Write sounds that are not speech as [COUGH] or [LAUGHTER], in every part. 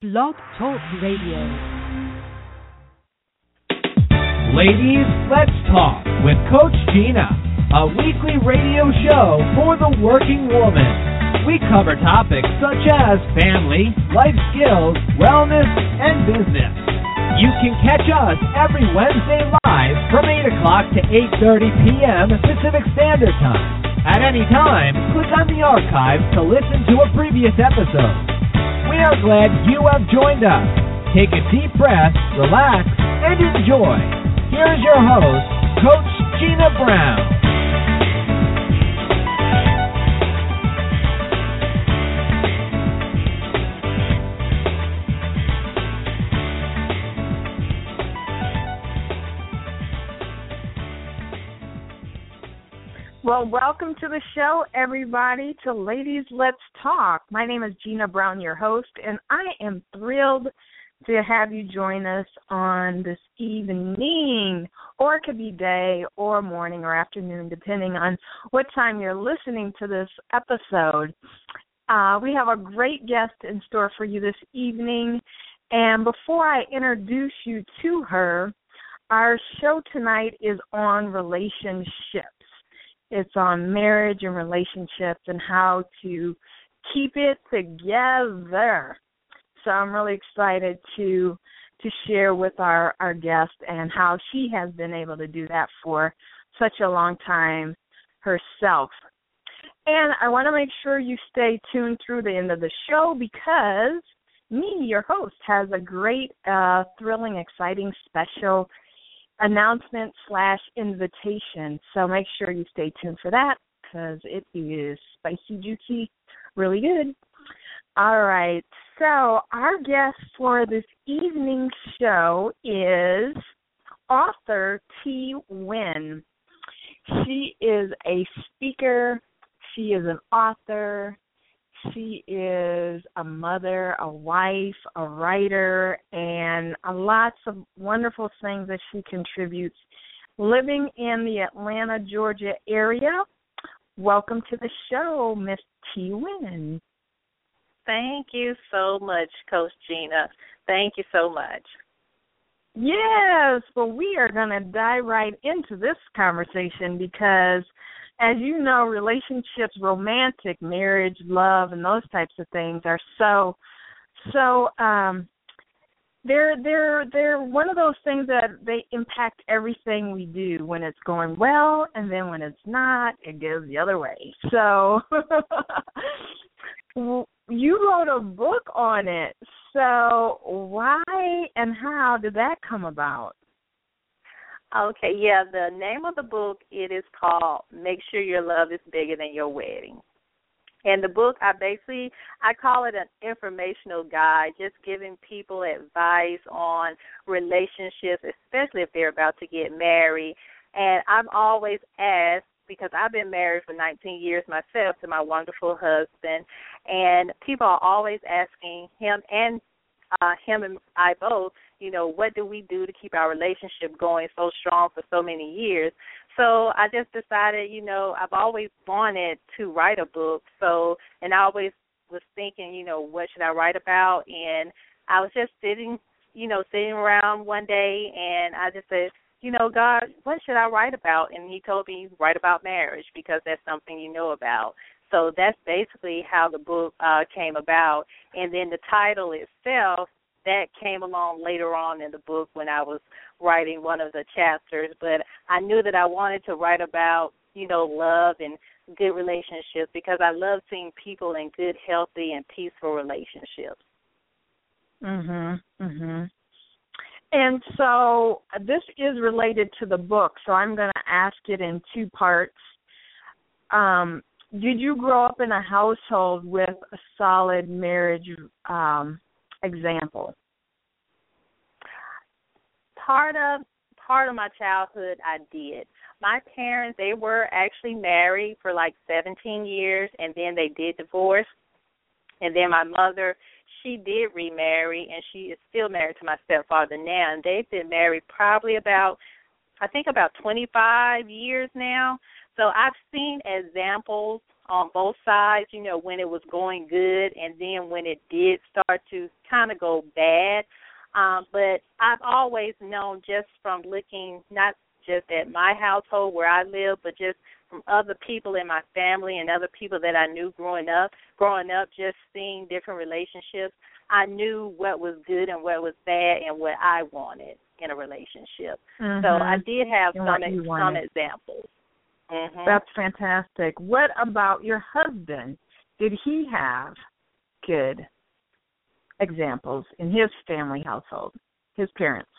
Blog Talk Radio. Ladies, let's talk with Coach Jeanna, a weekly radio show for the working woman. We cover topics such as family, life skills, wellness, and business. You can catch us every Wednesday live from 8 o'clock to 8.30 p.m. Pacific Standard Time. At any time, click on the archives to listen to a previous episode. We are glad you have joined us. Take a deep breath, relax, and enjoy. Here's your host, Coach Jeanna Brown. Well, welcome to the show, everybody, to Ladies Let's Talk. My name is Jeanna Brown, your host, and I am thrilled to have you join us on this evening, or it could be day, or morning, or afternoon, depending on what time you're listening to this episode. Uh, we have a great guest in store for you this evening, and before I introduce you to her, our show tonight is on relationships it's on marriage and relationships and how to keep it together. So I'm really excited to to share with our our guest and how she has been able to do that for such a long time herself. And I want to make sure you stay tuned through the end of the show because me, your host, has a great, uh, thrilling, exciting special announcement slash invitation. So make sure you stay tuned for that because it is spicy, juicy, really good. All right. So our guest for this evening's show is author T. Wynn. She is a speaker. She is an author. She is a mother, a wife, a writer, and lots of wonderful things that she contributes. Living in the Atlanta, Georgia area. Welcome to the show, Miss T. Wynn. Thank you so much, Coach Jeanna. Thank you so much. Yes, well, we are going to dive right into this conversation because as you know, relationships, romantic, marriage, love, and those types of things are so so um they're they're they're one of those things that they impact everything we do when it's going well and then when it's not it goes the other way. So [LAUGHS] you wrote a book on it. So why and how did that come about Okay, yeah, the name of the book it is called Make Sure Your Love is Bigger Than Your Wedding. And the book I basically I call it an informational guide, just giving people advice on relationships, especially if they're about to get married. And I've always asked because I've been married for 19 years myself to my wonderful husband, and people are always asking him and uh, him and I both, you know, what do we do to keep our relationship going so strong for so many years? So I just decided, you know, I've always wanted to write a book. So, and I always was thinking, you know, what should I write about? And I was just sitting, you know, sitting around one day, and I just said, you know, God, what should I write about? And He told me write about marriage because that's something you know about. So that's basically how the book uh, came about. And then the title itself, that came along later on in the book when I was writing one of the chapters. But I knew that I wanted to write about, you know, love and good relationships because I love seeing people in good, healthy, and peaceful relationships. Mhm. Mhm. And so this is related to the book, so I'm going to ask it in two parts. Um, did you grow up in a household with a solid marriage um example? Part of part of my childhood i did. My parents they were actually married for like 17 years and then they did divorce. And then my mother she did remarry and she is still married to my stepfather now. And they've been married probably about i think about 25 years now so I've seen examples on both sides, you know, when it was going good and then when it did start to kind of go bad. Um, but I've always known just from looking not just at my household where I live, but just from other people in my family and other people that I knew growing up, growing up just seeing different relationships, I knew what was good and what was bad and what I wanted in a relationship. Mm-hmm. So I did have And some some examples. Hmm That's fantastic. What about your husband? Did he have good examples in his family household? His parents.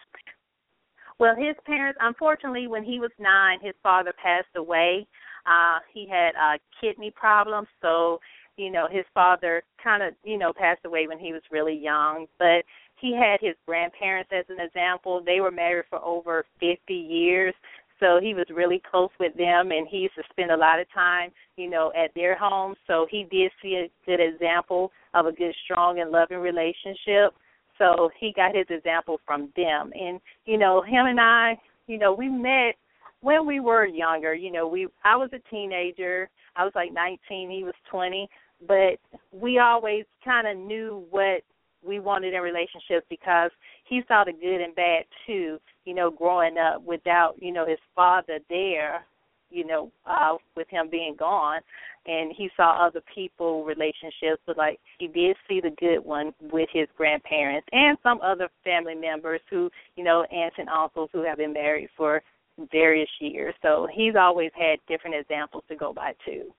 Well, his parents, unfortunately, when he was nine, his father passed away. Uh, he had uh, kidney problems, so you know his father kind of you know passed away when he was really young. But he had his grandparents as an example. They were married for over 50 years, so he was really close with them, and he used to spend a lot of time, you know, at their home. So he did see a good example of a good, strong, and loving relationship. So he got his example from them. And, you know, him and I, you know, we met when we were younger. You know, we I was a teenager. I was like 19, he was 20, but we always kind of knew what we wanted in relationships because he saw the good and bad too, you know, growing up without, you know, his father there, you know, uh with him being gone and he saw other people relationships but like he did see the good one with his grandparents and some other family members who you know aunts and uncles who have been married for various years so he's always had different examples to go by too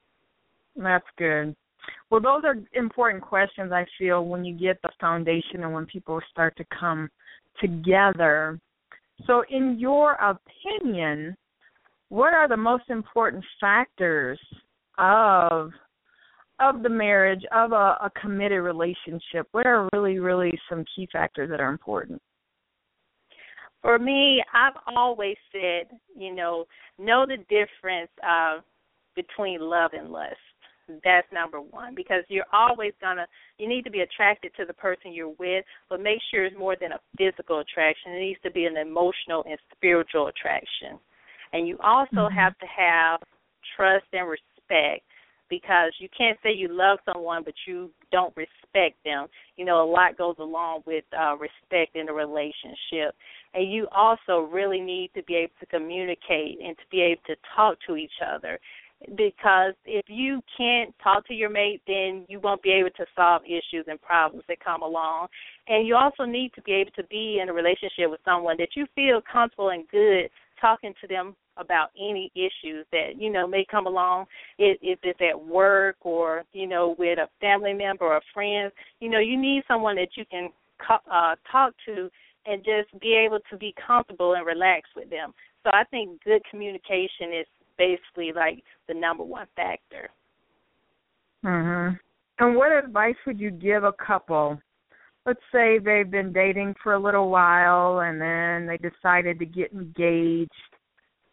That's good. Well, those are important questions I feel when you get the foundation and when people start to come together. So, in your opinion, what are the most important factors of of the marriage of a, a committed relationship? What are really, really some key factors that are important? for me i've always said you know know the difference uh between love and lust that's number one because you're always gonna you need to be attracted to the person you're with but make sure it's more than a physical attraction. It needs to be an emotional and spiritual attraction. And you also Mhm. have to have trust and respect because you can't say you love someone but you don't respect them. You know a lot goes along with uh respect in a relationship. And you also really need to be able to communicate and to be able to talk to each other because if you can't talk to your mate then you won't be able to solve issues and problems that come along. And you also need to be able to be in a relationship with someone that you feel comfortable and good talking to them about any issues that you know may come along. If, if it's at work or you know with a family member or a friend you know you need someone that you can uh talk to and just be able to be comfortable and relax with them. So i think good communication is basically like the number one factor Mhm. And what advice would you give a couple? Let's say they've been dating for a little while and then they decided to get engaged.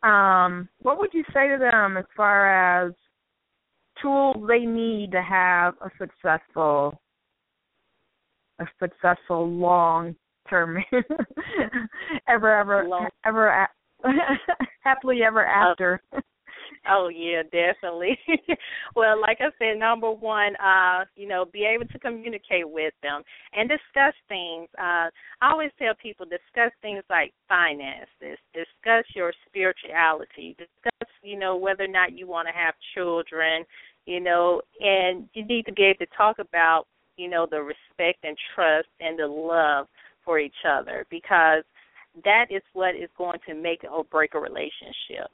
Um, what would you say to them as far as tools they need to have a successful a successful long term [LAUGHS] ever ever Long- ever a- [LAUGHS] happily ever after. Oh yeah, definitely. [LAUGHS] well, like I said, number one, uh, you know, be able to communicate with them and discuss things. Uh I always tell people discuss things like finances, discuss your spirituality, discuss, you know, whether or not you want to have children, you know, and you need to be able to talk about, you know, the respect and trust and the love for each other because that is what is going to make or break a relationship.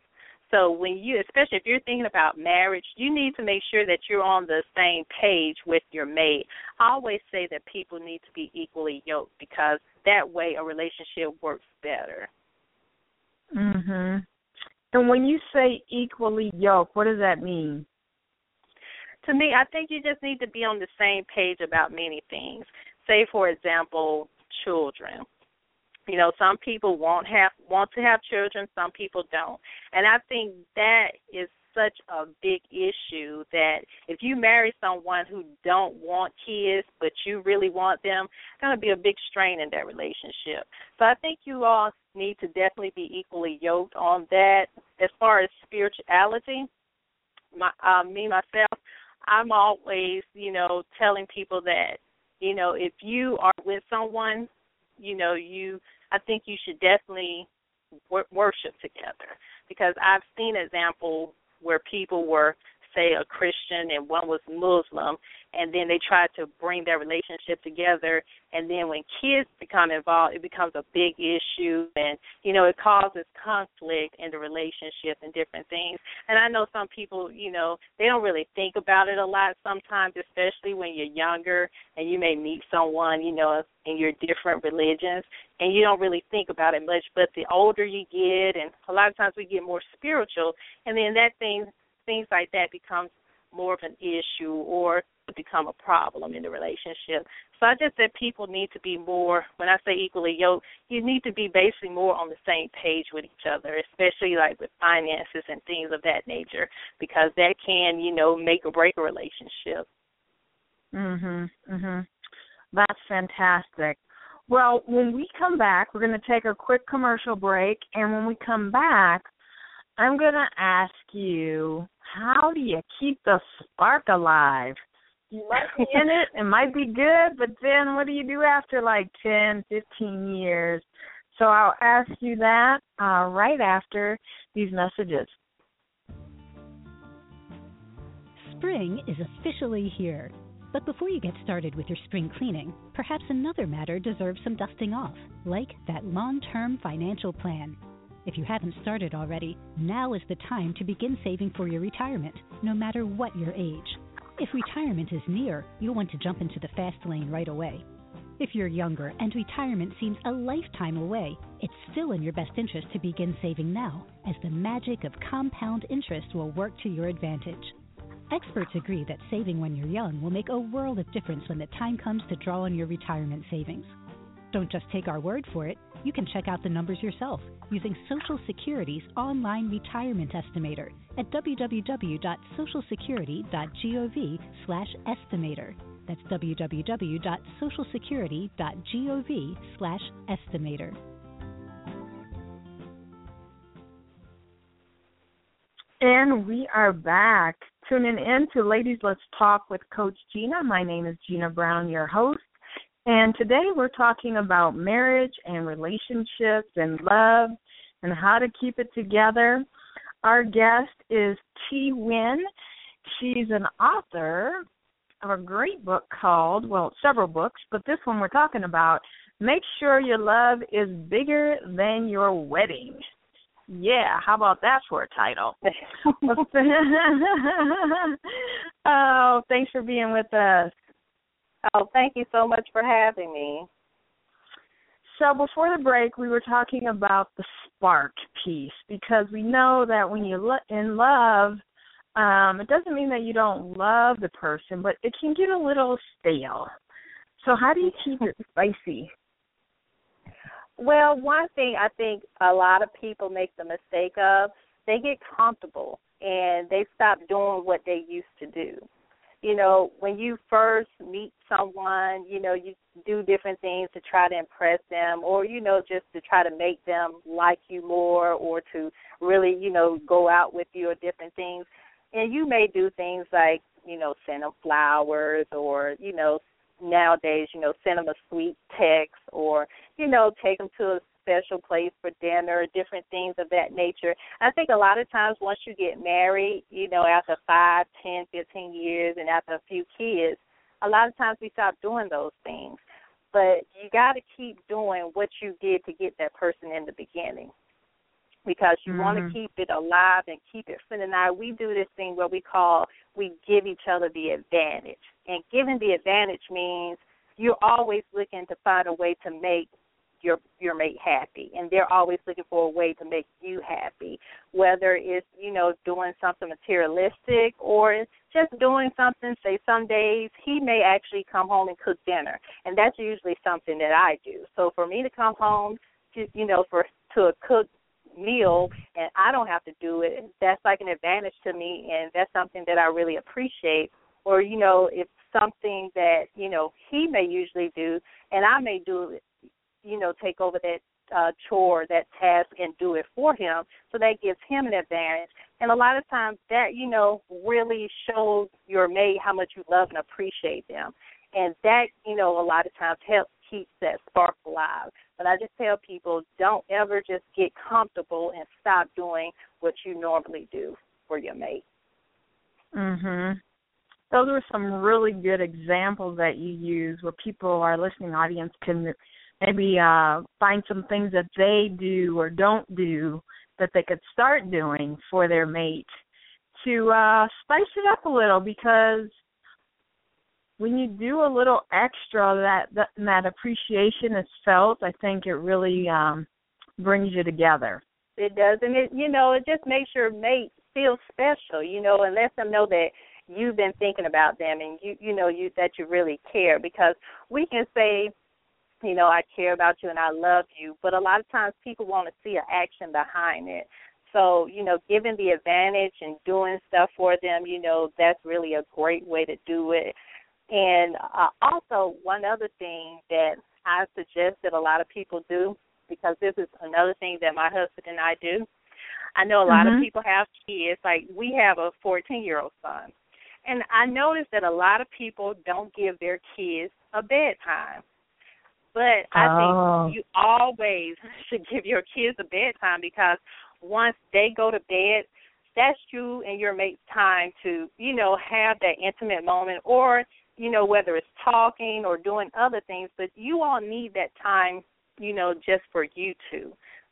So when you, especially if you're thinking about marriage, you need to make sure that you're on the same page with your mate. I always say that people need to be equally yoked because that way a relationship works better. Mhm. And when you say equally yoked, what does that mean? To me, I think you just need to be on the same page about many things. Say, for example, children. You know, some people won't have want to have children, some people don't. And I think that is such a big issue that if you marry someone who don't want kids but you really want them, it's going to be a big strain in that relationship. So I think you all need to definitely be equally yoked on that. As far as spirituality, my um me myself, I'm always, you know, telling people that, you know, if you are with someone, you know, you I think you should definitely wor- worship together. Because I've seen examples where people were say a Christian and one was Muslim and then they try to bring their relationship together and then when kids become involved it becomes a big issue and you know it causes conflict in the relationship and different things. And i know some people you know they don't really think about it a lot sometimes especially when you're younger and you may meet someone you know in your different religions and you don't really think about it much but the older you get and a lot of times we get more spiritual and then that thing things like that becomes more of an issue or become a problem in the relationship. So I just said people need to be more, when I say equally yoked, you need to be basically more on the same page with each other, especially like with finances and things of that nature, because that can, you know, make or break a relationship. Mhm. Mhm. That's fantastic. Well, when we come back, we're going to take a quick commercial break, and when we come back, I'm going to ask you, how do you keep the spark alive? You might be in it, it might be good, but then what do you do after like ten, fifteen years? So I'll ask you that uh, right after these messages. Spring is officially here. But before you get started with your spring cleaning, perhaps another matter deserves some dusting off, like that long term financial plan. If you haven't started already, now is the time to begin saving for your retirement, no matter what your age. If retirement is near, you'll want to jump into the fast lane right away. If you're younger and retirement seems a lifetime away, it's still in your best interest to begin saving now, as the magic of compound interest will work to your advantage. Experts agree that saving when you're young will make a world of difference when the time comes to draw on your retirement savings. Don't just take our word for it. You can check out the numbers yourself using Social Security's online retirement estimator at www.socialsecurity.gov/estimator. That's www.socialsecurity.gov/estimator. And we are back. Tuning in to Ladies Let's Talk with Coach Jeanna. My name is Jeanna Brown, your host. And today we're talking about marriage and relationships and love and how to keep it together. Our guest is T. Wynn. She's an author of a great book called, well, several books, but this one we're talking about, Make Sure Your Love is Bigger Than Your Wedding. Yeah, how about that for a title? [LAUGHS] [LAUGHS] oh, thanks for being with us. Oh, thank you so much for having me. So before the break, we were talking about the spark piece because we know that when you're in love, um, it doesn't mean that you don't love the person, but it can get a little stale. So how do you keep it [LAUGHS] spicy? Well, one thing I think a lot of people make the mistake of, they get comfortable and they stop doing what they used to do you know, when you first meet someone, you know, you do different things to try to impress them or, you know, just to try to make them like you more or to really, you know, go out with you or different things. And you may do things like, you know, send them flowers or, you know, nowadays, you know, send them a sweet text or, you know, take them to a special place for dinner, different things of that nature. I think a lot of times once you get married, you know, after five, ten, fifteen years and after a few kids, a lot of times we stop doing those things. But you got to keep doing what you did to get that person in the beginning because you mm-hmm. want to keep it alive and keep it fun. And I, we do this thing where we call we give each other the advantage, and giving the advantage means you're always looking to find a way to make your your mate happy. And they're always looking for a way to make you happy. Whether it's you know doing something materialistic or just doing something say some days he may actually come home and cook dinner. And that's usually something that i do. So for me to come home to you know for to a cook meal and i don't have to do it that's like an advantage to me and that's something that i really appreciate or you know if something that you know he may usually do and i may do you know, take over that uh, chore, that task, and do it for him. So that gives him an advantage. And a lot of times that, you know, really shows your mate how much you love and appreciate them. And that, you know, a lot of times helps keep that spark alive. But I just tell people don't ever just get comfortable and stop doing what you normally do for your mate. Mhm. Those are some really good examples that you use where people, our listening audience, can maybe uh find some things that they do or don't do that they could start doing for their mate to uh spice it up a little because when you do a little extra that that, that appreciation is felt i think it really um brings you together. It does and it you know it just makes your mate feel special you know and lets them know that you've been thinking about them and you you know you that you really care because we can say you know i care about you and i love you but a lot of times people want to see an action behind it so you know giving the advantage and doing stuff for them you know that's really a great way to do it and uh, also, one other thing that I suggest that a lot of people do, because this is another thing that my husband and I do. I know a lot mm-hmm. of people have kids. Like we have a 14 year old son, and I noticed that a lot of people don't give their kids a bedtime. But I oh. think you always [LAUGHS] should give your kids a bedtime because once they go to bed, that's you and your mate's time to, you know, have that intimate moment or you know, whether it's talking or doing other things, but you all need that time, you know, just for you two,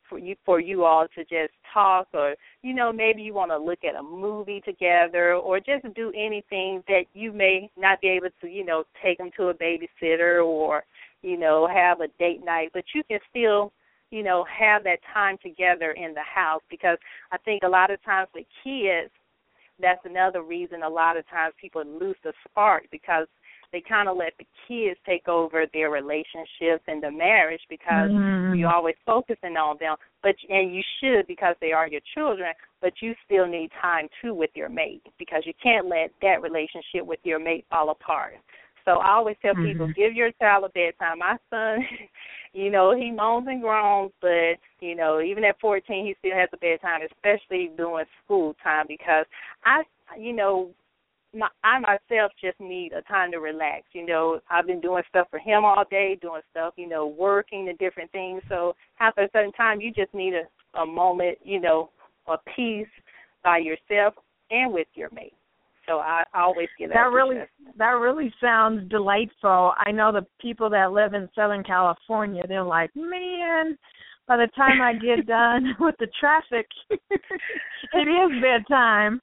for you for you all to just talk or you know, maybe you want to look at a movie together or just do anything that you may not be able to, you know, take them to a babysitter or, you know, have a date night, but you can still you know, have that time together in the house because I think a lot of times with kids, that's another reason a lot of times people lose the spark because they kind of let the kids take over their relationships and the marriage because mm-hmm. you're always focusing on them. But and you should because they are your children. But you still need time too with your mate because you can't let that relationship with your mate fall apart. So I always tell mm-hmm. people, give your child a bedtime. My son, [LAUGHS] you know, he moans and groans, but you know, even at 14, he still has a bedtime, especially during school time because I, you know, my I myself just need a time to relax. You know, I've been doing stuff for him all day, doing stuff, you know, working and different things. So after a certain time, you just need a a moment, you know, a peace by yourself and with your mate. So I, I always get that. That really that really sounds delightful. I know the people that live in Southern California, they're like, man, by the time I get done [LAUGHS] with the traffic, [LAUGHS] it is bedtime.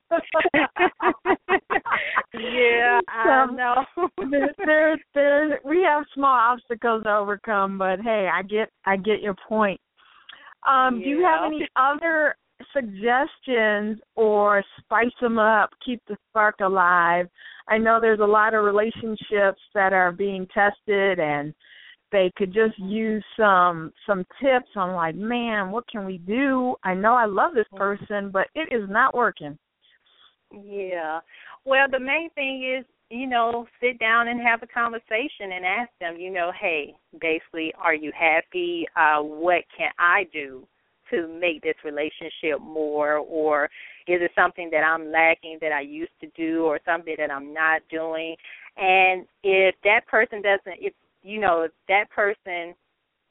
yeah, [LAUGHS] I know. there, there, there, we have small obstacles to overcome, but hey, I get, I get your point. Um, yeah. Do you have any other suggestions or spice them up, keep the spark alive? I know there's a lot of relationships that are being tested and they could just use some some tips on like, man, what can we do? I know I love this person, but it is not working. Yeah. Well, the main thing is, you know, sit down and have a conversation and ask them, you know, hey, basically, are you happy? Uh, what can I do to make this relationship more or is it something that I'm lacking that I used to do or something that I'm not doing? And if that person doesn't if you know, that person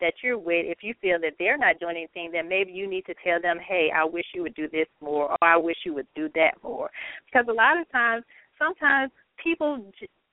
that you're with, if you feel that they're not doing anything, then maybe you need to tell them, hey, I wish you would do this more, or I wish you would do that more. Because a lot of times, sometimes people,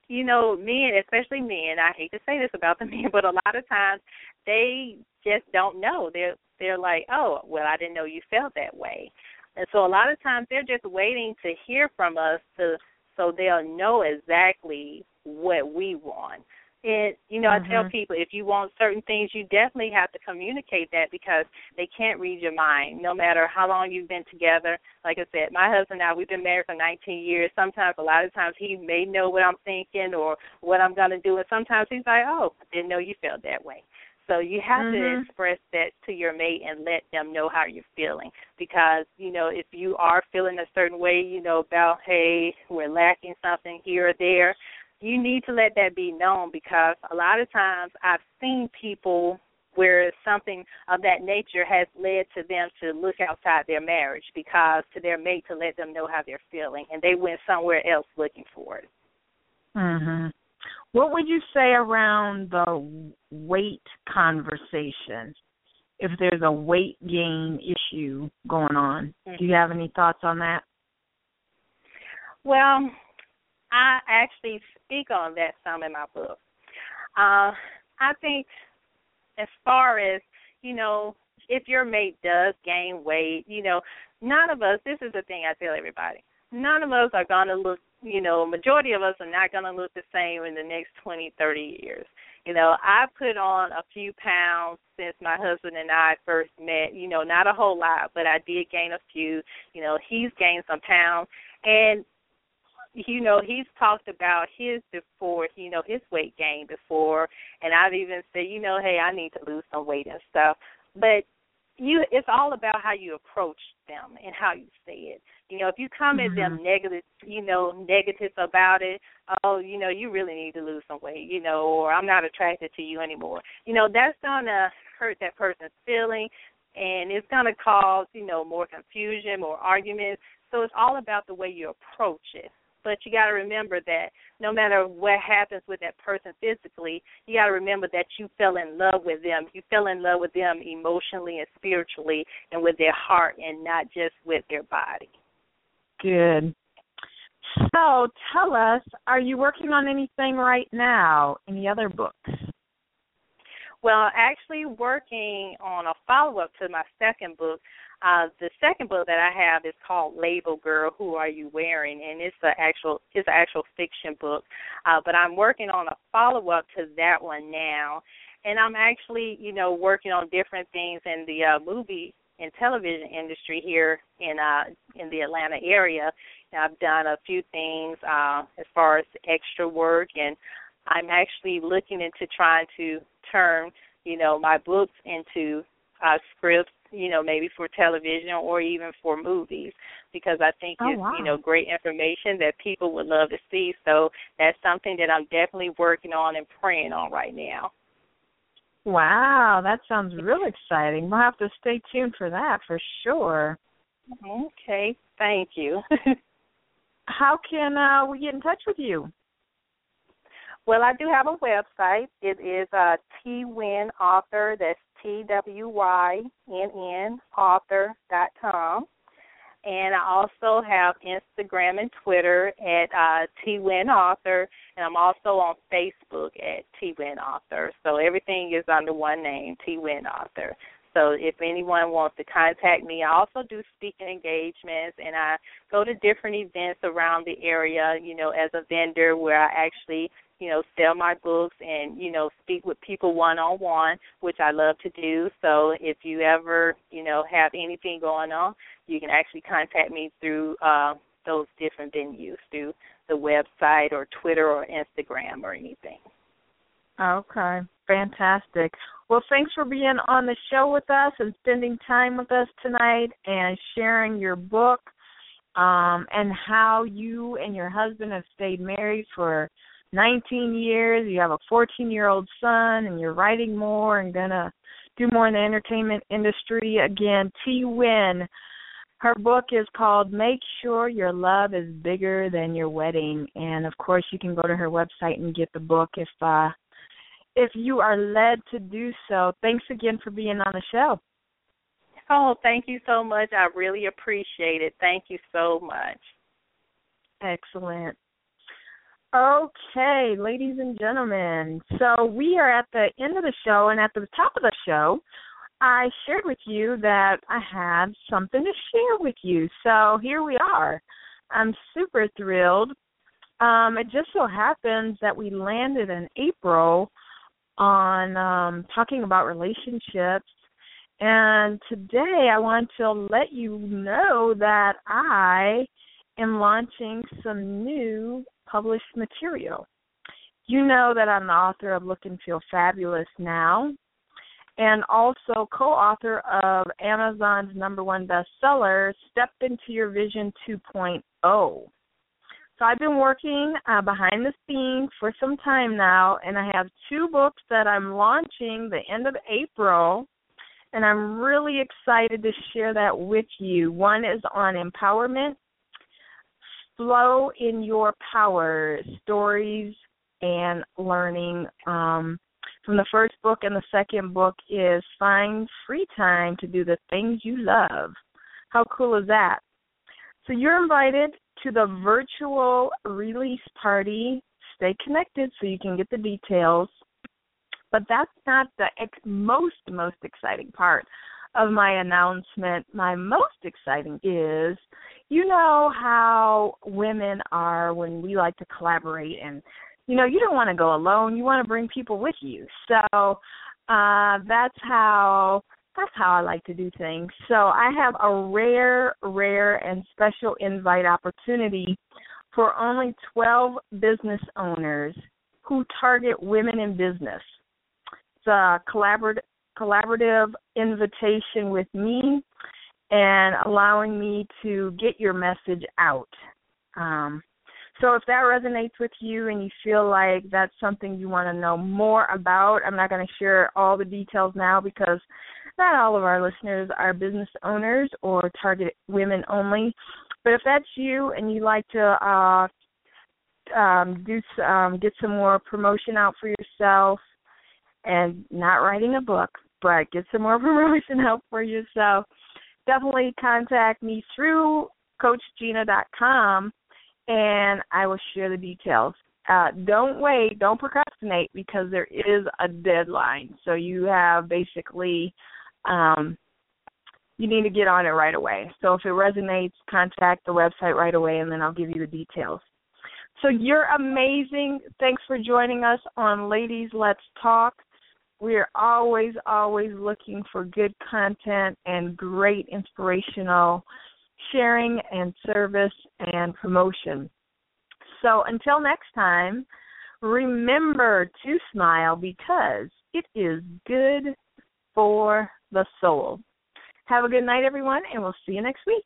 you know, men, especially men, I hate to say this about [LAUGHS] the men, but a lot of times they just don't know. They're they're like, oh, well, I didn't know you felt that way. And so a lot of times they're just waiting to hear from us to so they'll know exactly what we want. And you know, mm-hmm. I tell mm-hmm. people if you want certain things, you definitely have to communicate that because they can't read your mind. No matter how long you've been together, like I said, my husband and I we've been married for 19 years. Sometimes, a lot of times, he may know what I'm thinking or what I'm going to do, and sometimes he's like, "Oh, I didn't know you felt that way." So you have mm-hmm. to express that to your mate and let them know how you're feeling. Because, you know, if you are feeling a certain way, you know, about, hey, we're lacking something here or there, you need to let that be known because a lot of times I've seen people where something of that nature has led to them to look outside their marriage because to their mate to let them know how they're feeling and they went somewhere else looking for it. Mhm. What would you say around the weight conversation? If there's a weight gain issue going on, mm-hmm. do you have any thoughts on that? Well, I actually speak on that some in my book. Uh, I think as far as you know if your mate does gain weight you know none of us this is the thing i tell everybody none of us are going to look you know majority of us are not going to look the same in the next twenty thirty years you know i put on a few pounds since my husband and i first met you know not a whole lot but i did gain a few you know he's gained some pounds and you know he's talked about his before you know his weight gain before and i've even said you know hey i need to lose some weight and stuff but you it's all about how you approach them and how you say it you know if you come mm-hmm. at them mm-hmm. negative you know negative about it oh you know you really need to lose some weight you know or i'm not attracted to you anymore you know that's going to hurt that person's feeling and it's going to cause you know more confusion more arguments so it's all about the way you approach it but you got to remember that no matter what happens with that person physically, you got to remember that you fell in love with them. You fell in love with them emotionally and spiritually and with their heart and not just with their body. Good. So tell us, are you working on anything right now? Any other books? Well, actually working on a follow up to my second book. Uh, the second book that I have is called Label Girl, Who Are You Wearing? And it's an actual it's an actual fiction book. Uh, but I'm working on a follow up to that one now. And I'm actually, you know, working on different things in the uh, movie and television industry here in uh in the Atlanta area. And I've done a few things uh as far as extra work and I'm actually looking into trying to turn, you know, my books into uh scripts you know, maybe for television or even for movies because I think oh, it's, wow. you know, great information that people would love to see. So that's something that I'm definitely working on and praying on right now. Wow, that sounds real exciting. We'll have to stay tuned for that for sure. Okay, thank you. [LAUGHS] How can uh, we get in touch with you? Well, I do have a website. It is uh, TWynn Author. That's T W Y N N Author dot com. And I also have Instagram and Twitter at uh, TWynn Author, and I'm also on Facebook at TWynn Author. So everything is under one name, TWynn Author. So if anyone wants to contact me, I also do speaking engagements and I go to different events around the area, you know, as a vendor where I actually you know, sell my books and, you know, speak with people one on one, which I love to do. So if you ever, you know, have anything going on, you can actually contact me through uh, those different venues, through the website or Twitter or Instagram or anything. Okay, fantastic. Well, thanks for being on the show with us and spending time with us tonight and sharing your book um, and how you and your husband have stayed married for 19 years, you have a 14 year old son, and you're writing more and gonna do more in the entertainment industry. Again, T. Wynn. Her book is called Make Sure Your Love is Bigger Than Your Wedding. And of course you can go to her website and get the book if uh if you are led to do so. Thanks again for being on the show. Oh, thank you so much. I really appreciate it. Thank you so much. Excellent. Okay, ladies and gentlemen. So we are at the end of the show, and at the top of the show, I shared with you that I had something to share with you. So here we are. I'm super thrilled. Um, it just so happens that we landed in April on um, talking about relationships. And today I want to let you know that I am launching some new published material. You know that I'm the author of Look and Feel Fabulous Now, and also co author of Amazon's number one bestseller, Step Into Your Vision 2.0. So I've been working uh, behind the scenes for some time now, and I have two books that I'm launching the end of April, and I'm really excited to share that with you. One is on empowerment, flow in your power, stories and learning. Um, from the first book and the second book is find free time to do the things you love. How cool is that? So you're invited to the virtual release party. Stay connected so you can get the details. But that's not the ex- most most exciting part of my announcement. My most exciting is you know how women are when we like to collaborate and you know you don't want to go alone you want to bring people with you so uh that's how that's how I like to do things. So I have a rare, rare, and special invite opportunity for only 12 business owners who target women in business. It's a collaborative, collaborative invitation with me and allowing me to get your message out. Um, so if that resonates with you and you feel like that's something you want to know more about, I'm not going to share all the details now because not all of our listeners are business owners or target women only. But if that's you and you'd like to uh, um, do um, get some more promotion out for yourself, and not writing a book, but get some more [LAUGHS] promotion out for yourself, definitely contact me through CoachJeanna.com, and I will share the details. Uh, don't wait, don't procrastinate because there is a deadline. So you have basically um, you need to get on it right away. So if it resonates, contact the website right away, and then I'll give you the details. So you're amazing. Thanks for joining us on Ladies Let's Talk. We are always, always looking for good content and great inspirational sharing and service and promotion. So until next time, remember to smile because it is good for the soul. Have a good night, everyone, and we'll see you next week.